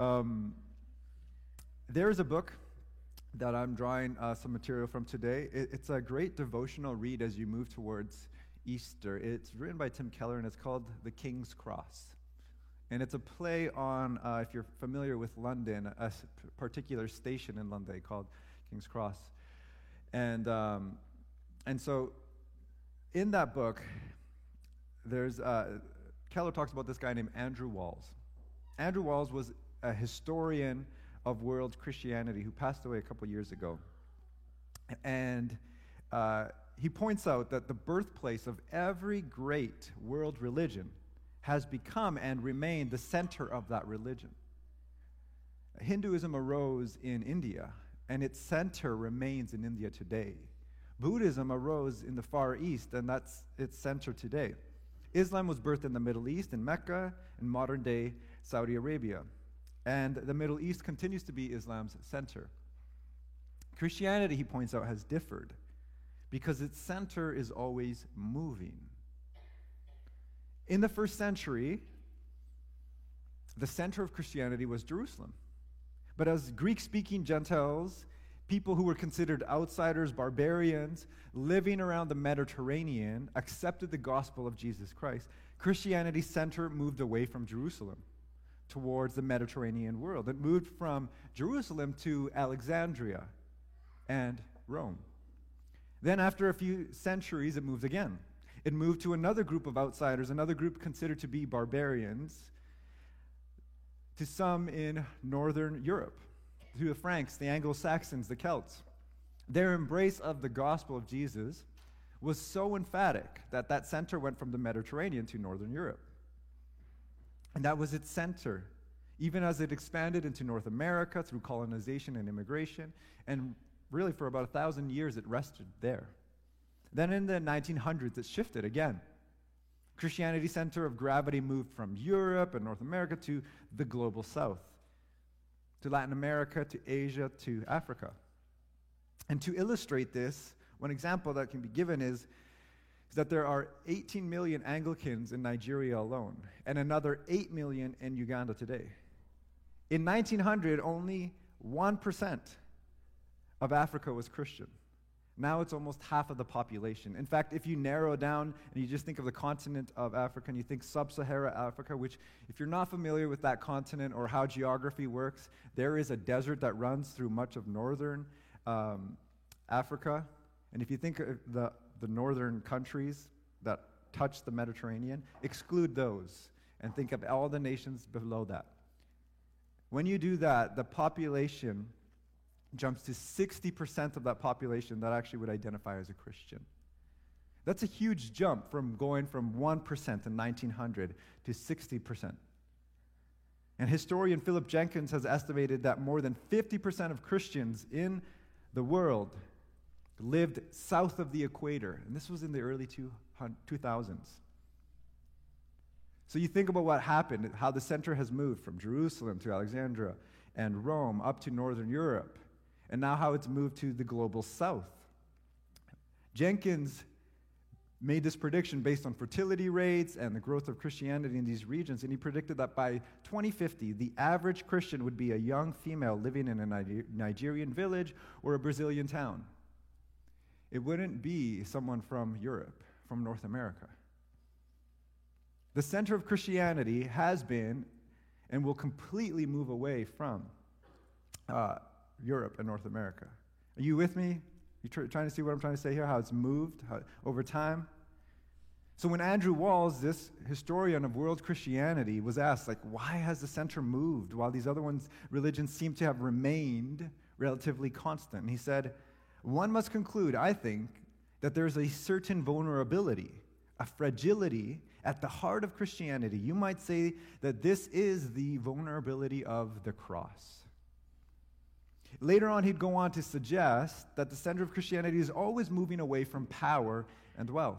Um, there is a book that I'm drawing uh, some material from today. It, it's a great devotional read as you move towards Easter. It's written by Tim Keller and it's called The King's Cross. And it's a play on, uh, if you're familiar with London, a particular station in London called King's Cross. And, um, and so in that book, there's, uh, Keller talks about this guy named Andrew Walls. Andrew Walls was a historian of world Christianity who passed away a couple years ago. And uh, he points out that the birthplace of every great world religion has become and remained the center of that religion. Hinduism arose in India, and its center remains in India today. Buddhism arose in the Far East, and that's its center today. Islam was birthed in the Middle East, in Mecca, in modern day Saudi Arabia. And the Middle East continues to be Islam's center. Christianity, he points out, has differed because its center is always moving. In the first century, the center of Christianity was Jerusalem. But as Greek speaking Gentiles, people who were considered outsiders, barbarians, living around the Mediterranean, accepted the gospel of Jesus Christ, Christianity's center moved away from Jerusalem towards the Mediterranean world. It moved from Jerusalem to Alexandria and Rome. Then, after a few centuries, it moved again. It moved to another group of outsiders, another group considered to be barbarians, to some in northern Europe, to the Franks, the Anglo Saxons, the Celts. Their embrace of the gospel of Jesus was so emphatic that that center went from the Mediterranean to northern Europe. And that was its center, even as it expanded into North America through colonization and immigration. And really, for about a thousand years, it rested there. Then in the 1900s, it shifted again. Christianity's center of gravity moved from Europe and North America to the global south, to Latin America, to Asia, to Africa. And to illustrate this, one example that can be given is, is that there are 18 million Anglicans in Nigeria alone, and another 8 million in Uganda today. In 1900, only 1% of Africa was Christian. Now it's almost half of the population. In fact, if you narrow down and you just think of the continent of Africa and you think sub Saharan Africa, which, if you're not familiar with that continent or how geography works, there is a desert that runs through much of northern um, Africa. And if you think of the, the northern countries that touch the Mediterranean, exclude those and think of all the nations below that. When you do that, the population jumps to 60% of that population that actually would identify as a Christian. That's a huge jump from going from 1% in 1900 to 60%. And historian Philip Jenkins has estimated that more than 50% of Christians in the world lived south of the equator. And this was in the early 2000s. So you think about what happened, how the center has moved from Jerusalem to Alexandria and Rome up to northern Europe and now how it's moved to the global south. Jenkins made this prediction based on fertility rates and the growth of Christianity in these regions, and he predicted that by 2050, the average Christian would be a young female living in a Nigerian village or a Brazilian town. It wouldn't be someone from Europe, from North America. The center of Christianity has been and will completely move away from uh, Europe and North America. Are you with me? You tr- trying to see what I'm trying to say here? How it's moved how, over time? So when Andrew Walls, this historian of world Christianity, was asked, like, why has the center moved while these other ones, religions seem to have remained relatively constant? And he said, one must conclude, I think, that there's a certain vulnerability, a fragility at the heart of Christianity. You might say that this is the vulnerability of the cross. Later on, he'd go on to suggest that the center of Christianity is always moving away from power and wealth.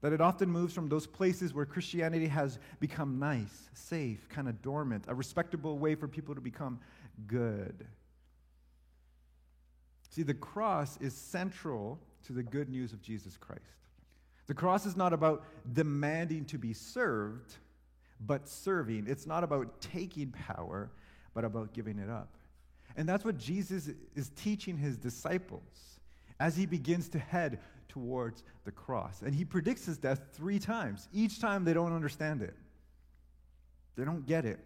That it often moves from those places where Christianity has become nice, safe, kind of dormant, a respectable way for people to become good. See, the cross is central to the good news of Jesus Christ. The cross is not about demanding to be served, but serving. It's not about taking power, but about giving it up. And that's what Jesus is teaching his disciples as he begins to head towards the cross. And he predicts his death three times. Each time they don't understand it, they don't get it,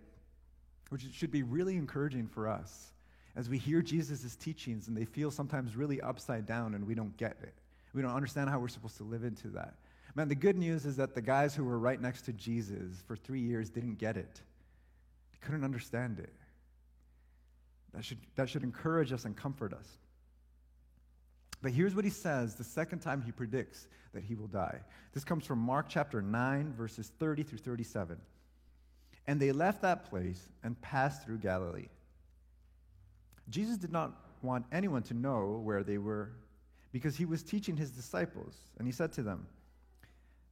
which should be really encouraging for us as we hear Jesus' teachings and they feel sometimes really upside down and we don't get it. We don't understand how we're supposed to live into that. Man, the good news is that the guys who were right next to Jesus for three years didn't get it, they couldn't understand it. That should, that should encourage us and comfort us. But here's what he says the second time he predicts that he will die. This comes from Mark chapter 9, verses 30 through 37. And they left that place and passed through Galilee. Jesus did not want anyone to know where they were because he was teaching his disciples. And he said to them,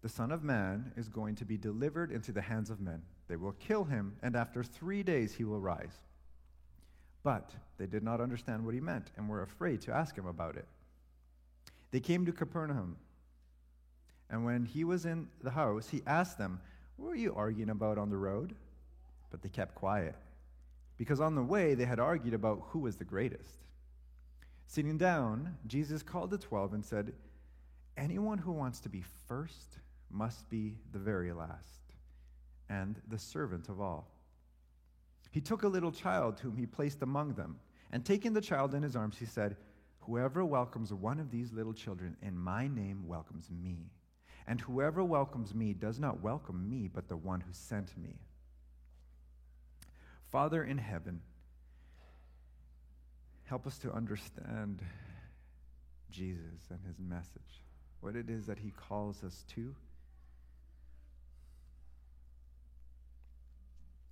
The Son of Man is going to be delivered into the hands of men. They will kill him, and after three days he will rise. But they did not understand what he meant and were afraid to ask him about it. They came to Capernaum. And when he was in the house, he asked them, What were you arguing about on the road? But they kept quiet, because on the way they had argued about who was the greatest. Sitting down, Jesus called the twelve and said, Anyone who wants to be first must be the very last, and the servant of all. He took a little child whom he placed among them, and taking the child in his arms, he said, Whoever welcomes one of these little children in my name welcomes me. And whoever welcomes me does not welcome me, but the one who sent me. Father in heaven, help us to understand Jesus and his message, what it is that he calls us to.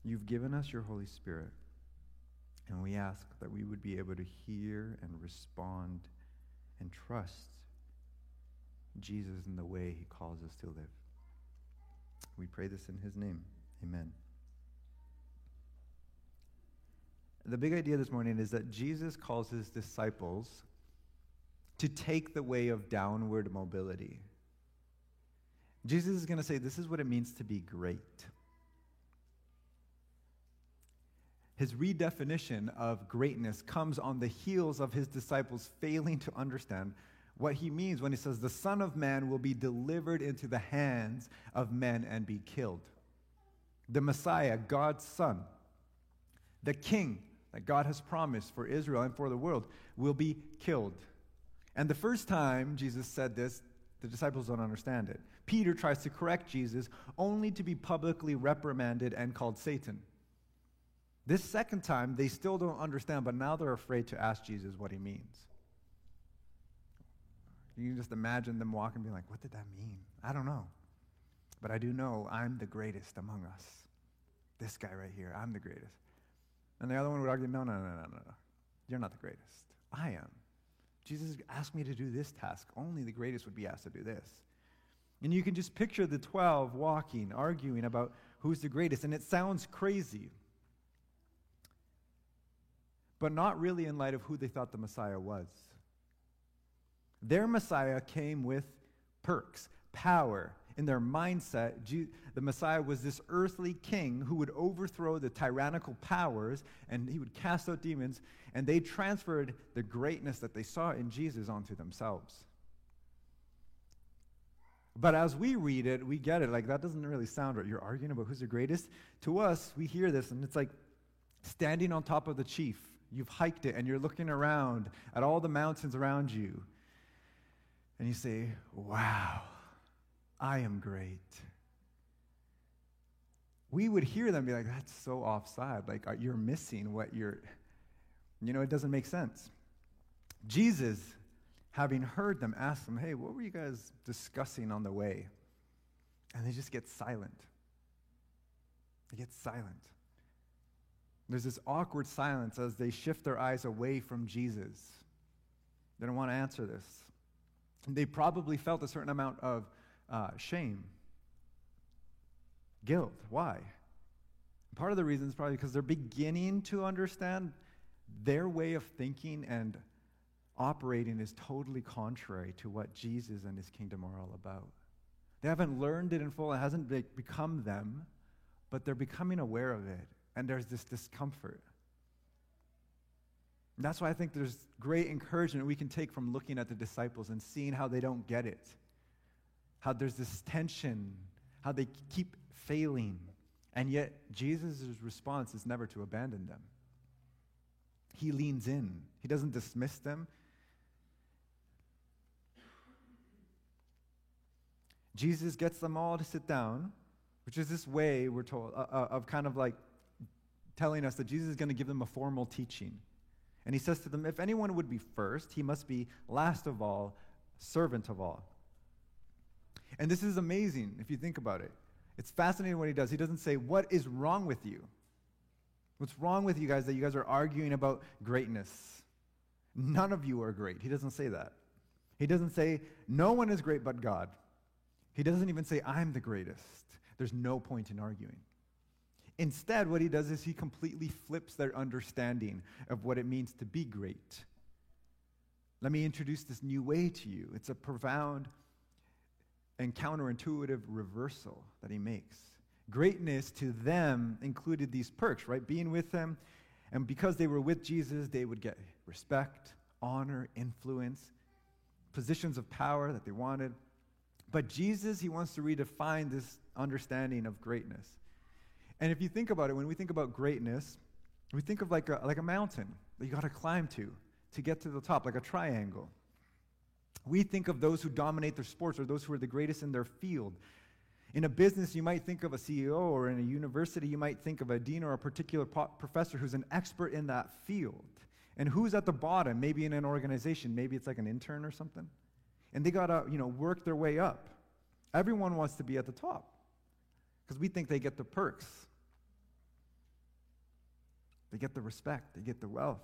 You've given us your Holy Spirit. And we ask that we would be able to hear and respond and trust Jesus in the way he calls us to live. We pray this in his name. Amen. The big idea this morning is that Jesus calls his disciples to take the way of downward mobility. Jesus is going to say, This is what it means to be great. his redefinition of greatness comes on the heels of his disciples failing to understand what he means when he says, The Son of Man will be delivered into the hands of men and be killed. The Messiah, God's Son, the King that God has promised for Israel and for the world, will be killed. And the first time Jesus said this, the disciples don't understand it. Peter tries to correct Jesus only to be publicly reprimanded and called Satan. This second time, they still don't understand, but now they're afraid to ask Jesus what he means. You can just imagine them walking and being like, What did that mean? I don't know. But I do know I'm the greatest among us. This guy right here, I'm the greatest. And the other one would argue, No, no, no, no, no. no. You're not the greatest. I am. Jesus asked me to do this task. Only the greatest would be asked to do this. And you can just picture the 12 walking, arguing about who's the greatest. And it sounds crazy but not really in light of who they thought the Messiah was. Their Messiah came with perks, power. In their mindset, the Messiah was this earthly king who would overthrow the tyrannical powers and he would cast out demons, and they transferred the greatness that they saw in Jesus onto themselves. But as we read it, we get it. Like, that doesn't really sound right. You're arguing about who's the greatest. To us, we hear this, and it's like standing on top of the chief You've hiked it and you're looking around at all the mountains around you. And you say, Wow, I am great. We would hear them be like, That's so offside. Like, uh, you're missing what you're, you know, it doesn't make sense. Jesus, having heard them, asked them, Hey, what were you guys discussing on the way? And they just get silent. They get silent. There's this awkward silence as they shift their eyes away from Jesus. They don't want to answer this. They probably felt a certain amount of uh, shame, guilt. Why? Part of the reason is probably because they're beginning to understand their way of thinking and operating is totally contrary to what Jesus and his kingdom are all about. They haven't learned it in full, it hasn't become them, but they're becoming aware of it, and there's this discomfort. And that's why I think there's great encouragement we can take from looking at the disciples and seeing how they don't get it, how there's this tension, how they keep failing. And yet, Jesus' response is never to abandon them. He leans in, he doesn't dismiss them. Jesus gets them all to sit down, which is this way, we're told, uh, uh, of kind of like telling us that Jesus is going to give them a formal teaching. And he says to them, If anyone would be first, he must be last of all, servant of all. And this is amazing if you think about it. It's fascinating what he does. He doesn't say, What is wrong with you? What's wrong with you guys that you guys are arguing about greatness? None of you are great. He doesn't say that. He doesn't say, No one is great but God. He doesn't even say, I'm the greatest. There's no point in arguing. Instead, what he does is he completely flips their understanding of what it means to be great. Let me introduce this new way to you. It's a profound and counterintuitive reversal that he makes. Greatness to them included these perks, right? Being with them, And because they were with Jesus, they would get respect, honor, influence, positions of power that they wanted. But Jesus, he wants to redefine this understanding of greatness. And if you think about it, when we think about greatness, we think of like a, like a mountain that you got to climb to to get to the top, like a triangle. We think of those who dominate their sports or those who are the greatest in their field. In a business, you might think of a CEO, or in a university, you might think of a dean or a particular professor who's an expert in that field. And who's at the bottom? Maybe in an organization, maybe it's like an intern or something. And they got to, you know, work their way up. Everyone wants to be at the top because we think they get the perks. They get the respect, they get the wealth.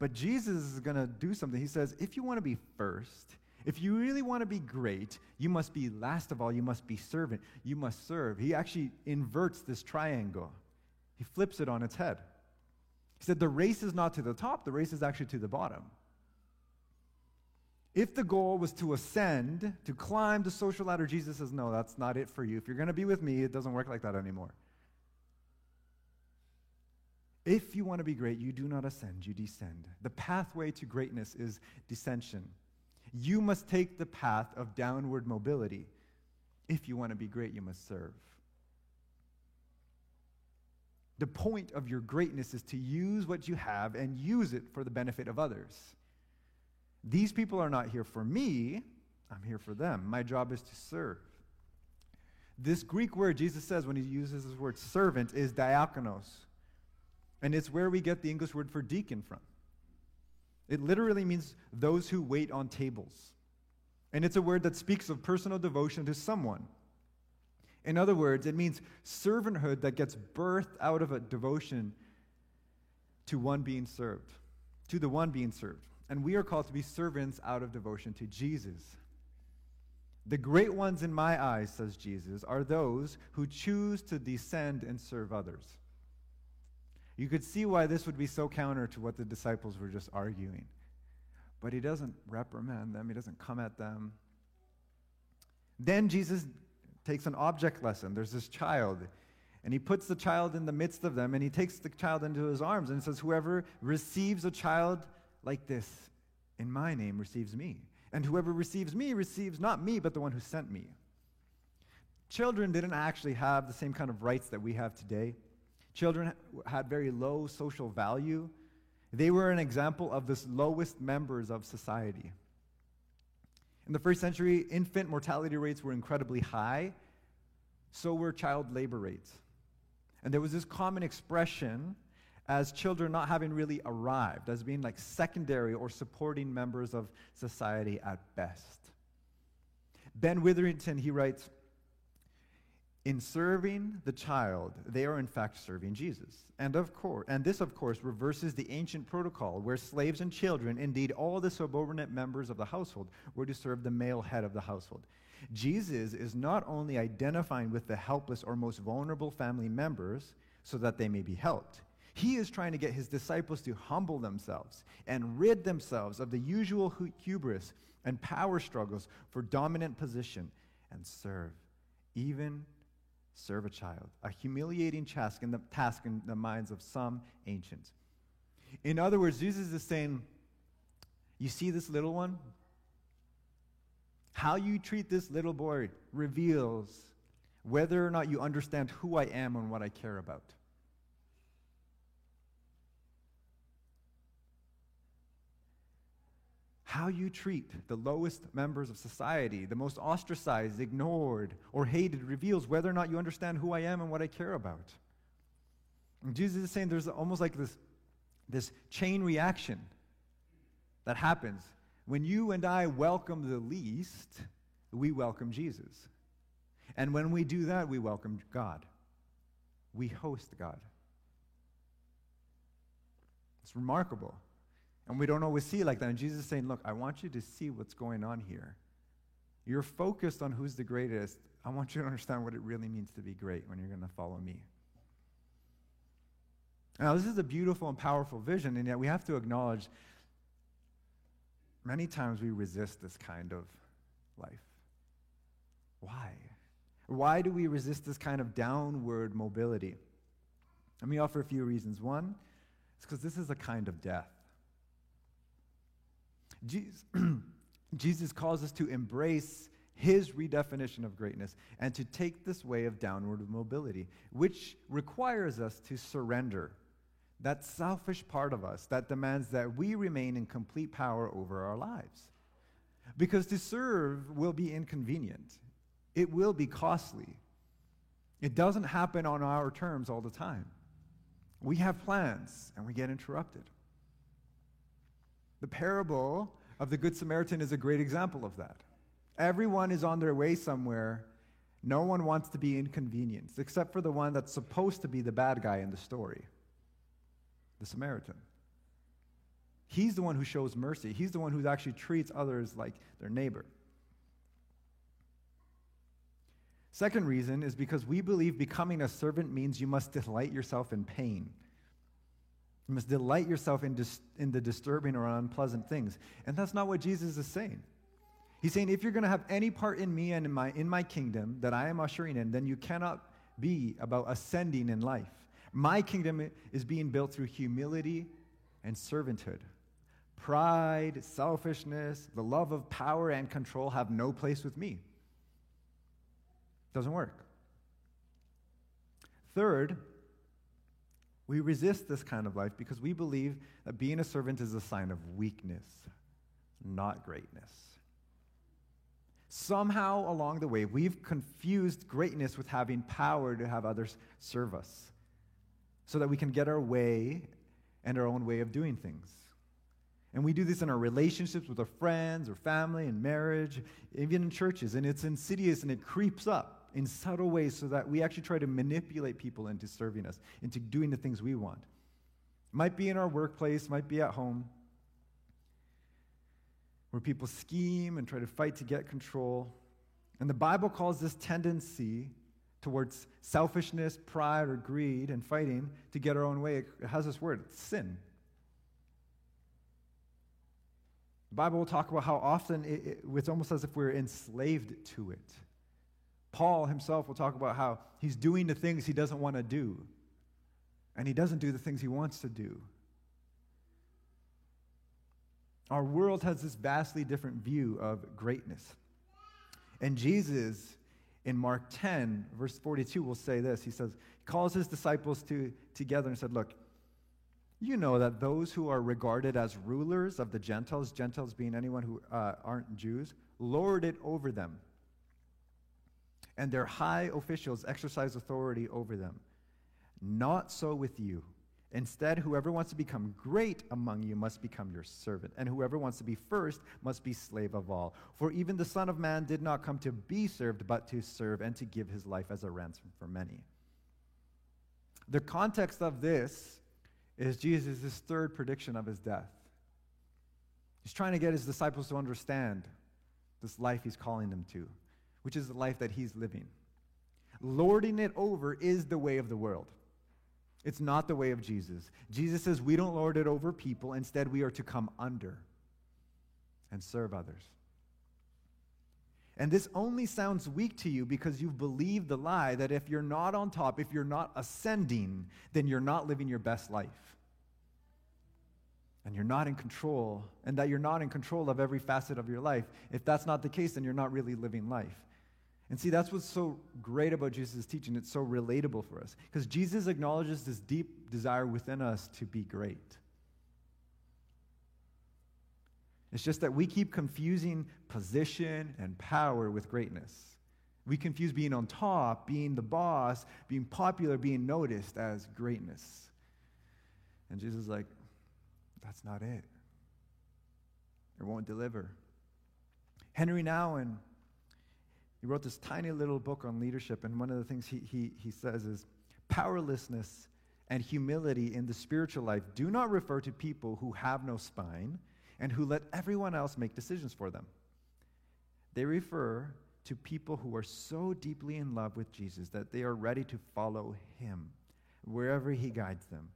But Jesus is going to do something. He says, if you want to be first, if you really want to be great, you must be last of all, you must be servant, you must serve. He actually inverts this triangle, he flips it on its head. He said, the race is not to the top, the race is actually to the bottom. If the goal was to ascend, to climb the social ladder, Jesus says, no, that's not it for you. If you're going to be with me, it doesn't work like that anymore. If you want to be great, you do not ascend, you descend. The pathway to greatness is descension. You must take the path of downward mobility. If you want to be great, you must serve. The point of your greatness is to use what you have and use it for the benefit of others. These people are not here for me, I'm here for them. My job is to serve. This Greek word Jesus says when he uses this word servant is diakonos. And it's where we get the English word for deacon from. It literally means those who wait on tables. And it's a word that speaks of personal devotion to someone. In other words, it means servanthood that gets birthed out of a devotion to one being served, to the one being served. And we are called to be servants out of devotion to Jesus. The great ones in my eyes, says Jesus, are those who choose to descend and serve others. You could see why this would be so counter to what the disciples were just arguing. But he doesn't reprimand them, he doesn't come at them. Then Jesus takes an object lesson. There's this child, and he puts the child in the midst of them, and he takes the child into his arms and says, Whoever receives a child like this in my name receives me. And whoever receives me receives not me, but the one who sent me. Children didn't actually have the same kind of rights that we have today. Children had very low social value. They were an example of the lowest members of society. In the first century, infant mortality rates were incredibly high, so were child labor rates. And there was this common expression as children not having really arrived, as being like secondary or supporting members of society at best. Ben Witherington, he writes, in serving the child, they are in fact serving Jesus. And of course, and this of course reverses the ancient protocol where slaves and children, indeed all the subordinate members of the household, were to serve the male head of the household. Jesus is not only identifying with the helpless or most vulnerable family members so that they may be helped. He is trying to get his disciples to humble themselves and rid themselves of the usual hubris and power struggles for dominant position and serve, even serve a child, a humiliating task in the, task in the minds of some ancients. In other words, Jesus is saying, You see this little one? How you treat this little boy reveals whether or not you understand who I am and what I care about. How you treat the lowest members of society, the most ostracized, ignored, or hated, reveals whether or not you understand who I am and what I care about. And Jesus is saying there's almost like this, this chain reaction that happens. When you and I welcome the least, we welcome Jesus. And when we do that, we welcome God. We host God. It's remarkable. And we don't always see it like that. And Jesus is saying, Look, I want you to see what's going on here. You're focused on who's the greatest. I want you to understand what it really means to be great when you're going to follow me. Now, this is a beautiful and powerful vision, and yet we have to acknowledge many times we resist this kind of life. Why? Why do we resist this kind of downward mobility? Let me offer a few reasons. One, it's because this is a kind of death. Jesus, calls us to embrace his redefinition of greatness and to take this way of downward mobility, which requires us to surrender that selfish part of us that demands that we remain in complete power over our lives. Because to serve will be inconvenient, it will be costly. It doesn't happen on our terms all the time. We have plans and we get interrupted. The parable of the Good Samaritan is a great example of that. Everyone is on their way somewhere. No one wants to be inconvenienced, except for the one that's supposed to be the bad guy in the story the Samaritan. He's the one who shows mercy, he's the one who actually treats others like their neighbor. Second reason is because we believe becoming a servant means you must delight yourself in pain. You must delight yourself in, dis- in the disturbing or unpleasant things. And that's not what Jesus is saying. He's saying, if you're going to have any part in me and in my, in my kingdom that I am ushering in, then you cannot be about ascending in life. My kingdom is being built through humility and servanthood. Pride, selfishness, the love of power and control have no place with me. Doesn't work. Third, we resist this kind of life because we believe that being a servant is a sign of weakness, not greatness. Somehow along the way, we've confused greatness with having power to have others serve us so that we can get our way and our own way of doing things. And we do this in our relationships with our friends or family and marriage, even in churches. And it's insidious and it creeps in subtle ways so that we actually try to manipulate people into serving us, into doing the things we want. Might be in our workplace, might be at home, where people scheme and try to fight to get control. And the Bible calls this tendency towards selfishness, pride, or greed and fighting to get our own way. It has this word, it's sin. The Bible will talk about how often it, it, it's almost as if we're enslaved to it. Paul himself will talk about how he's doing the things he doesn't want to do, and he doesn't do the things he wants to do. Our world has this vastly different view of greatness. And Jesus, in Mark 10, verse 42, will say this. He says, He calls his disciples to, together and said, Look, you know that those who are regarded as rulers of the Gentiles, Gentiles being anyone who uh, aren't Jews, lord it over them and their high officials exercise authority over them. Not so with you. Instead, whoever wants to become great among you must become your servant, and whoever wants to be first must be slave of all. For even the Son of Man did not come to be served, but to serve and to give his life as a ransom for many. The context of this is Jesus' third prediction of his death. He's trying to get his disciples to understand this life he's calling them to which is the life that he's living. Lording it over is the way of the world. It's not the way of Jesus. Jesus says we don't lord it over people, instead, we are to come under and serve others. And this only sounds weak to you because you've believed the lie that if you're not on top, if you're not ascending, then you're not living your best life. And you're not in control, and that you're not in control of every facet of your life. If that's not the case, then you're not really living life. And see, that's what's so great about Jesus' teaching. It's so relatable for us. Because Jesus acknowledges this deep desire within us to be great. It's just that we keep confusing position and power with greatness. We confuse being on top, being the boss, being popular, being noticed as greatness. And Jesus is like, that's not it. It won't deliver. Henri Nouwen, he wrote this tiny little book on leadership, and one of the things he, he, he says is powerlessness and humility in the spiritual life do not refer to people who have no spine and who let everyone else make decisions for them. They refer to people who are so deeply in love with Jesus that they are ready to follow him wherever he guides them,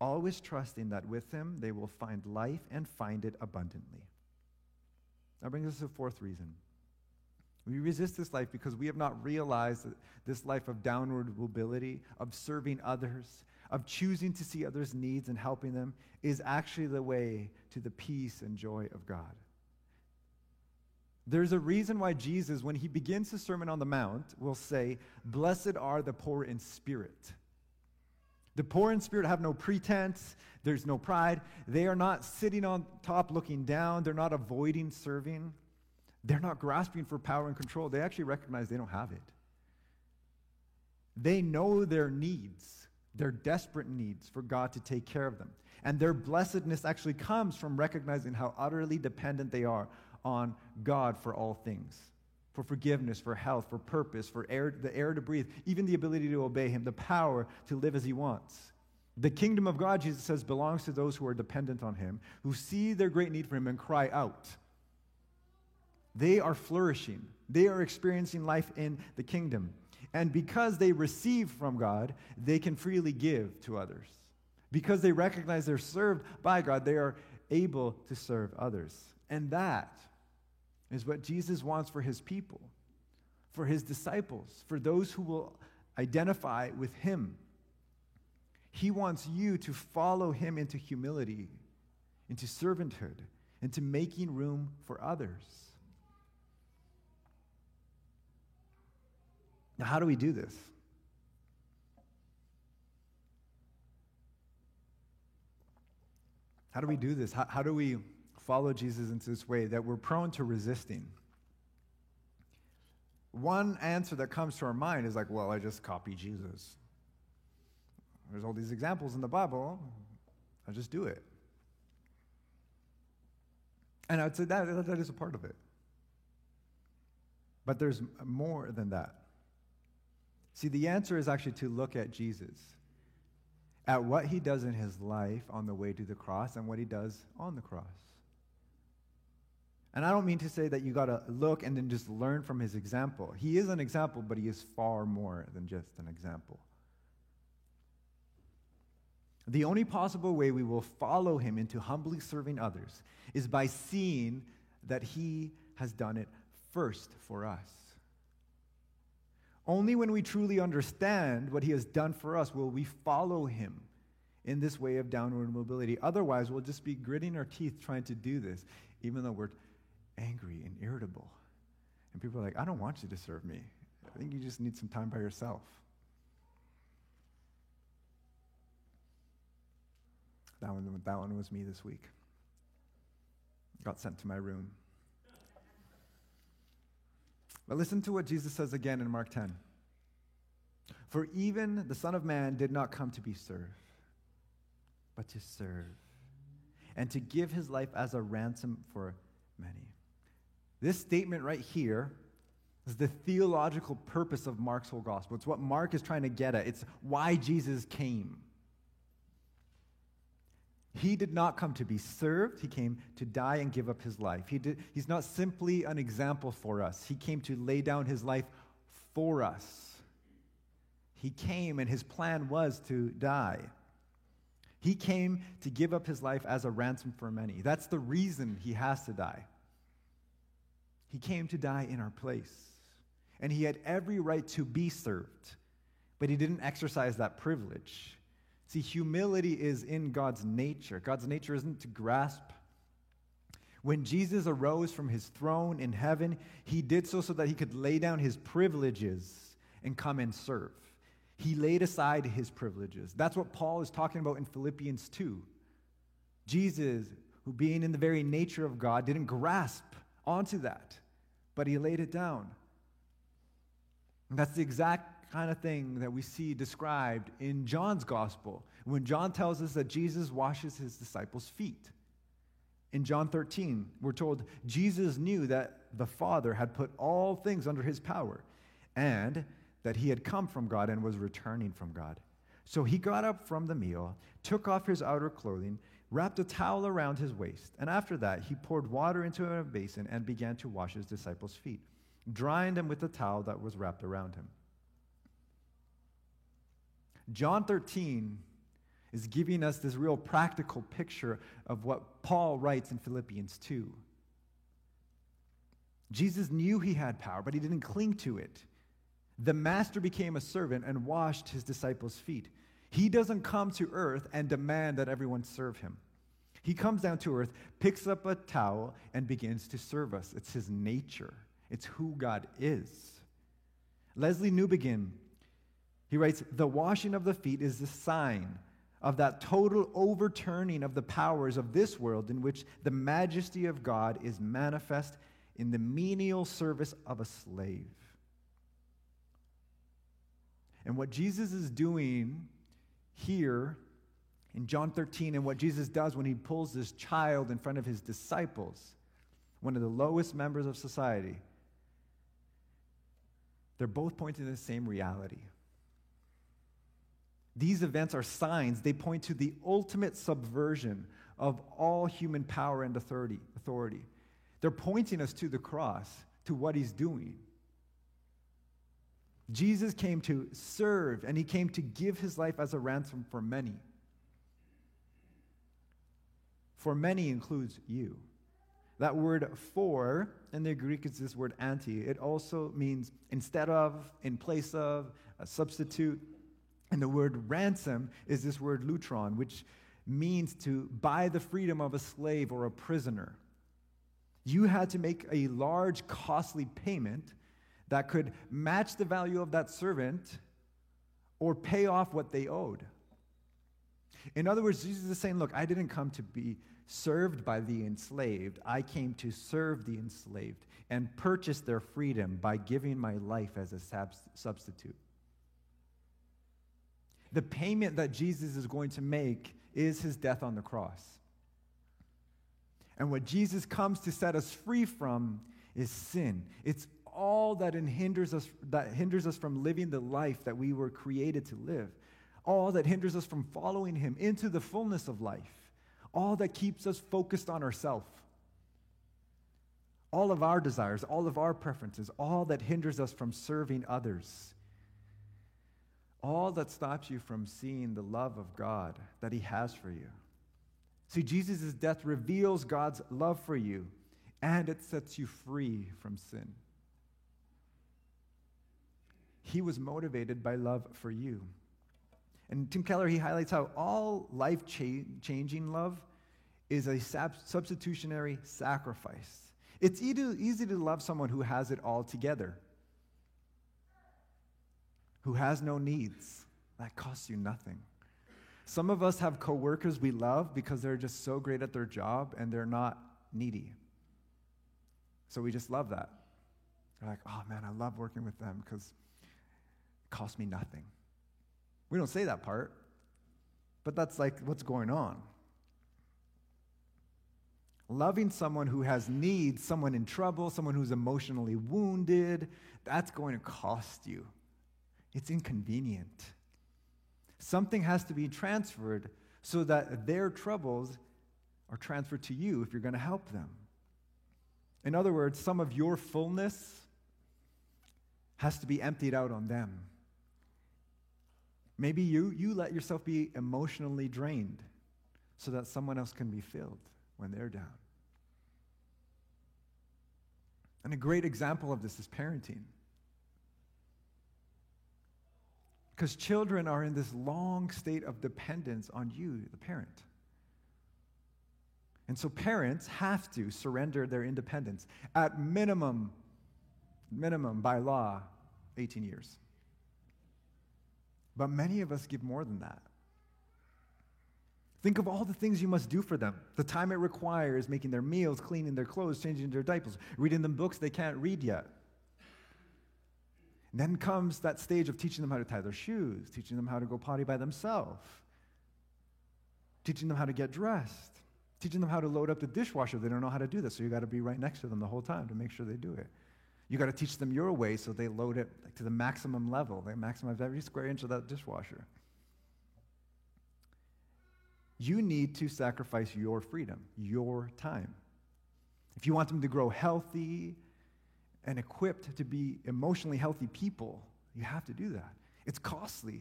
always trusting that with him they will find life and find it abundantly. That brings us to the fourth reason. We resist this life because we have not realized that this life of downward mobility, of serving others, of choosing to see others' needs and helping them, is actually the way to the peace and joy of God. There's a reason why Jesus, when he begins the Sermon on the Mount, will say, Blessed are the poor in spirit. The poor in spirit have no pretense, there's no pride. They are not sitting on top looking down, they're not avoiding serving, they're not grasping for power and control. They actually recognize they don't have it. They know their needs, their desperate needs for God to take care of them. And their blessedness actually comes from recognizing how utterly dependent they are on God for all things for forgiveness, for health, for purpose, for air, the air to breathe, even the ability to obey Him, the power to live as He wants. The kingdom of God, Jesus says, belongs to those who are dependent on Him, who see their great need for Him and cry out. They are flourishing, they are experiencing life in the kingdom. And because they receive from God, they can freely give to others. Because they recognize they're served by God, they are able to serve others. And that is what Jesus wants for his people, for his disciples, for those who will identify with him. He wants you to follow him into humility, into servanthood, into making room for others. Now, how do we do this? How do we do this? How, how do we follow Jesus into this way that we're prone to resisting? One answer that comes to our mind is like, well, I just copy Jesus. There's all these examples in the Bible. I just do it. And I'd say that, that is a part of it. But there's more than that. See, the answer is actually to look at Jesus at what he does in his life on the way to the cross and what he does on the cross. And I don't mean to say that you got to look and then just learn from his example. He is an example, but he is far more than just an example. The only possible way we will follow him into humbly serving others is by seeing that he has done it first for us. Only when we truly understand what he has done for us will we follow him in this way of downward mobility. Otherwise, we'll just be gritting our teeth trying to do this, even though we're angry and irritable. And people are like, I don't want you to serve me. I think you just need some time by yourself. That one, that one was me this week. Got sent to my room. But listen to what Jesus says again in Mark 10. For even the Son of Man did not come to be served, but to serve, and to give his life as a ransom for many. This statement right here is the theological purpose of Mark's whole gospel. It's what Mark is trying to get at, it's why Jesus came. He did not come to be served. He came to die and give up his life. He did, he's not simply an example for us. He came to lay down his life for us. He came and his plan was to die. He came to give up his life as a ransom for many. That's the reason he has to die. He came to die in our place. And he had every right to be served, but he didn't exercise that privilege. See, humility is in God's nature. God's nature isn't to grasp. When Jesus arose from his throne in heaven, he did so so that he could lay down his privileges and come and serve. He laid aside his privileges. That's what Paul is talking about in Philippians 2. Jesus, who being in the very nature of God, didn't grasp onto that, but he laid it down. And that's the exact kind of thing that we see described in John's gospel when John tells us that Jesus washes his disciples' feet. In John 13, we're told Jesus knew that the Father had put all things under his power and that he had come from God and was returning from God. So he got up from the meal, took off his outer clothing, wrapped a towel around his waist, and after that he poured water into a basin and began to wash his disciples' feet, drying them with the towel that was wrapped around him. John 13 is giving us this real practical picture of what Paul writes in Philippians 2. Jesus knew he had power, but he didn't cling to it. The master became a servant and washed his disciples' feet. He doesn't come to earth and demand that everyone serve him. He comes down to earth, picks up a towel, and begins to serve us. It's his nature, it's who God is. Lesslie Newbigin, he writes, The washing of the feet is the sign of that total overturning of the powers of this world in which the majesty of God is manifest in the menial service of a slave. And what Jesus is doing here in John 13 and what Jesus does when he pulls this child in front of his disciples, one of the lowest members of society, they're both pointing to the same reality. These events are signs, they point to the ultimate subversion of all human power and authority. authority. They're pointing us to the cross, to what he's doing. Jesus came to serve and he came to give his life as a ransom for many. For many includes you. That word for in the Greek is this word anti. It also means instead of, in place of, a substitute. And the word ransom is this word lutron, which means to buy the freedom of a slave or a prisoner. You had to make a large, costly payment that could match the value of that servant or pay off what they owed. In other words, Jesus is saying, Look, I didn't come to be served by the enslaved. I came to serve the enslaved and purchase their freedom by giving my life as a substitute. The payment that Jesus is going to make is his death on the cross. And what Jesus comes to set us free from is sin. It's all that hinders us that hinders us from living the life that we were created to live. All that hinders us from following him into the fullness of life. All that keeps us focused on ourselves. All of our desires, all of our preferences, all that hinders us from serving others all that stops you from seeing the love of God that He has for you. See, Jesus' death reveals God's love for you and it sets you free from sin. He was motivated by love for you. And Tim Keller, he highlights how all life cha- changing love is a sab- substitutionary sacrifice. It's easy, easy to love someone who has it all together who has no needs. That costs you nothing. Some of us have coworkers we love because they're just so great at their job and they're not needy. So we just love that. They're like, oh man, I love working with them because it costs me nothing. We don't say that part, but that's like what's going on. Loving someone who has needs, someone in trouble, someone who's emotionally wounded, that's going to cost you. It's inconvenient. Something has to be transferred so that their troubles are transferred to you if you're going to help them. In other words, some of your fullness has to be emptied out on them. Maybe you, you let yourself be emotionally drained so that someone else can be filled when they're down. And a great example of this is parenting. Because children are in this long state of dependence on you, the parent. And so parents have to surrender their independence at minimum, minimum by law, 18 years. But many of us give more than that. Think of all the things you must do for them. The time it requires making their meals, cleaning their clothes, changing their diapers, reading them books they can't read yet. And then comes that stage of teaching them how to tie their shoes, teaching them how to go potty by themselves, teaching them how to get dressed, teaching them how to load up the dishwasher. They don't know how to do this, so you got to be right next to them the whole time to make sure they do it. You got to teach them your way so they load it to the maximum level. They maximize every square inch of that dishwasher. You need to sacrifice your freedom, your time. If you want them to grow healthy and equipped to be emotionally healthy people, you have to do that. It's costly.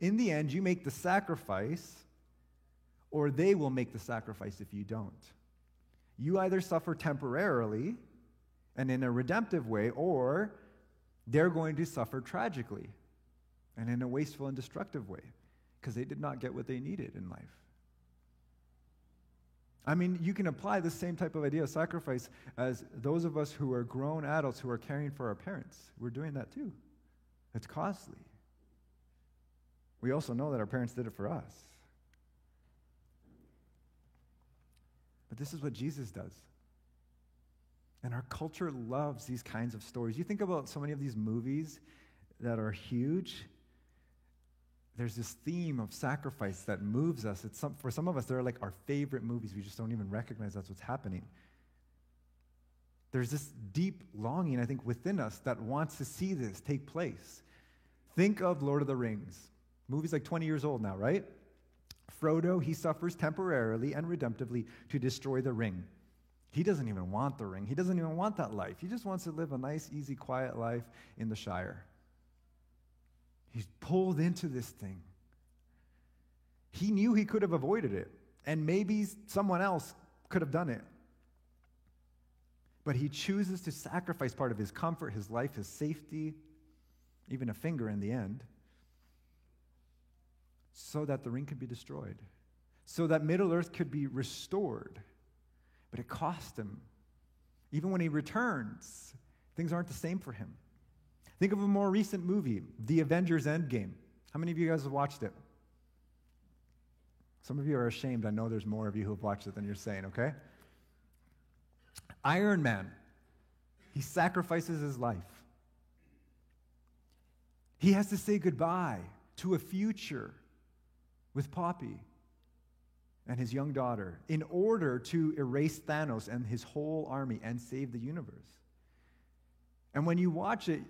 In the end, you make the sacrifice, or they will make the sacrifice if you don't. You either suffer temporarily and in a redemptive way, or they're going to suffer tragically and in a wasteful and destructive way because they did not get what they needed in life. I mean, you can apply the same type of idea of sacrifice as those of us who are grown adults who are caring for our parents. We're doing that too. It's costly. We also know that our parents did it for us. But this is what Jesus does. And our culture loves these kinds of stories. You think about so many of these movies that are huge, there's this theme of sacrifice that moves us. It's some, for some of us, they're like our favorite movies. We just don't even recognize that's what's happening. There's this deep longing, I think, within us that wants to see this take place. Think of Lord of the Rings. Movie's like 20 years old now, right? Frodo, he suffers temporarily and redemptively to destroy the ring. He doesn't even want the ring. He doesn't even want that life. He just wants to live a nice, easy, quiet life in the Shire. He's pulled into this thing. He knew he could have avoided it, and maybe someone else could have done it. But he chooses to sacrifice part of his comfort, his life, his safety, even a finger in the end, so that the ring could be destroyed, so that Middle Earth could be restored. But it cost him. Even when he returns, things aren't the same for him. Think of a more recent movie, The Avengers Endgame. How many of you guys have watched it? Some of you are ashamed. I know there's more of you who have watched it than you're saying, okay? Iron Man, he sacrifices his life. He has to say goodbye to a future with Poppy and his young daughter in order to erase Thanos and his whole army and save the universe. And when you watch it,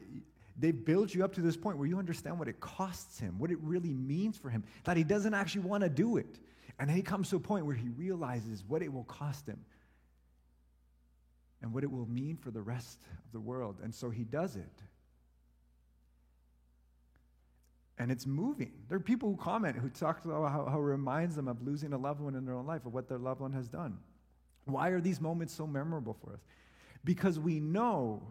they build you up to this point where you understand what it costs him, what it really means for him, that he doesn't actually want to do it. And then he comes to a point where he realizes what it will cost him and what it will mean for the rest of the world. And so he does it. And it's moving. There are people who comment who talk about how, how it reminds them of losing a loved one in their own life, of what their loved one has done. Why are these moments so memorable for us? Because we know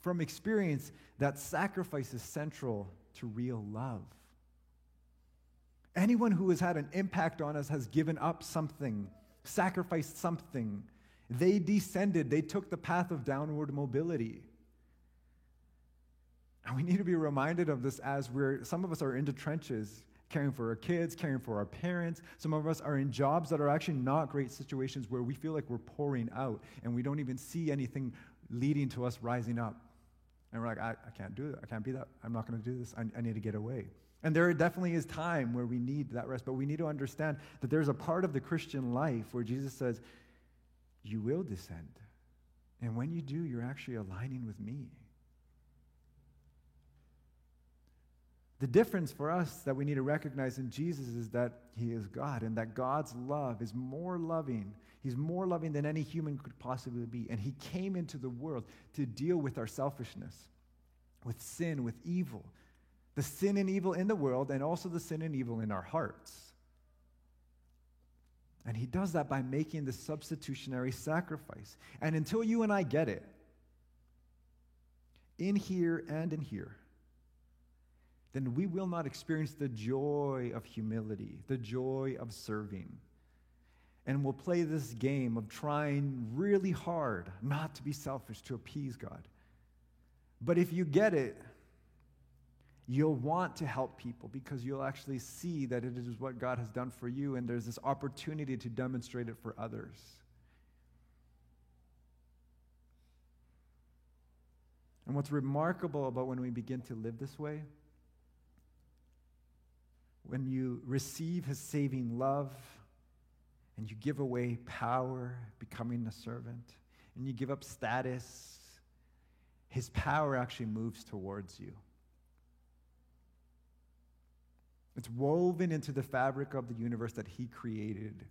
from experience that sacrifice is central to real love. Anyone who has had an impact on us has given up something, sacrificed something. They descended, they took the path of downward mobility. And we need to be reminded of this as we're, some of us are in the trenches, caring for our kids, caring for our parents. Some of us are in jobs that are actually not great situations where we feel like we're pouring out and we don't even see anything leading to us rising up. And we're like, I, I can't do it. I can't be that. I'm not going to do this. I, I need to get away. And there definitely is time where we need that rest, but we need to understand that there's a part of the Christian life where Jesus says, You will descend. And when you do, you're actually aligning with me. The difference for us that we need to recognize in Jesus is that he is God and that God's love is more loving. He's more loving than any human could possibly be. And he came into the world to deal with our selfishness, with sin, with evil. The sin and evil in the world, and also the sin and evil in our hearts. And he does that by making the substitutionary sacrifice. And until you and I get it, in here and in here, then we will not experience the joy of humility, the joy of serving. And we'll play this game of trying really hard not to be selfish, to appease God. But if you get it, you'll want to help people because you'll actually see that it is what God has done for you, and there's this opportunity to demonstrate it for others. And what's remarkable about when we begin to live this way, when you receive his saving love and you give away power, becoming a servant, and you give up status, his power actually moves towards you. It's woven into the fabric of the universe that he created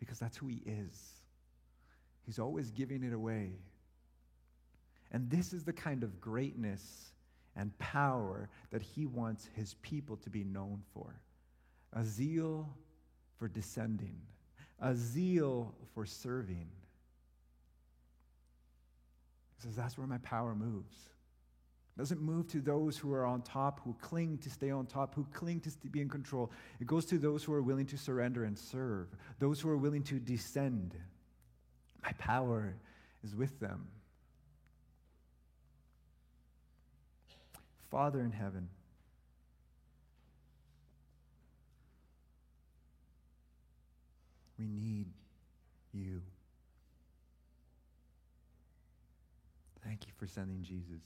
because that's who he is. He's always giving it away. And this is the kind of greatness and power that he wants his people to be known for a zeal for descending, a zeal for serving. He says, That's where my power moves. It doesn't move to those who are on top, who cling to stay on top, who cling to be in control. It goes to those who are willing to surrender and serve, those who are willing to descend. My power is with them. Father in heaven, we need you. Thank you for sending Jesus,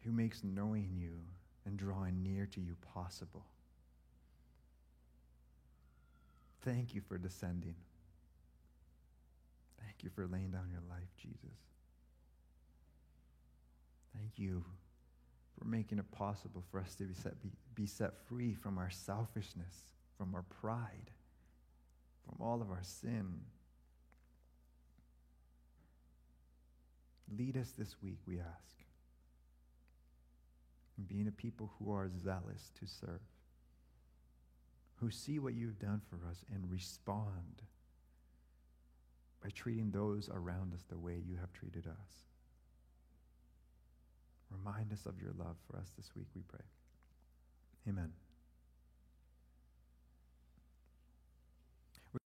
who makes knowing you and drawing near to you possible. Thank you for descending. Thank you for laying down your life, Jesus. Thank you for making it possible for us to be set, be, be set free from our selfishness, from our pride, from all of our sin. Lead us this week, we ask, in being a people who are zealous to serve, who see what you've done for us and respond by treating those around us the way you have treated us. Remind us of your love for us this week, we pray. Amen.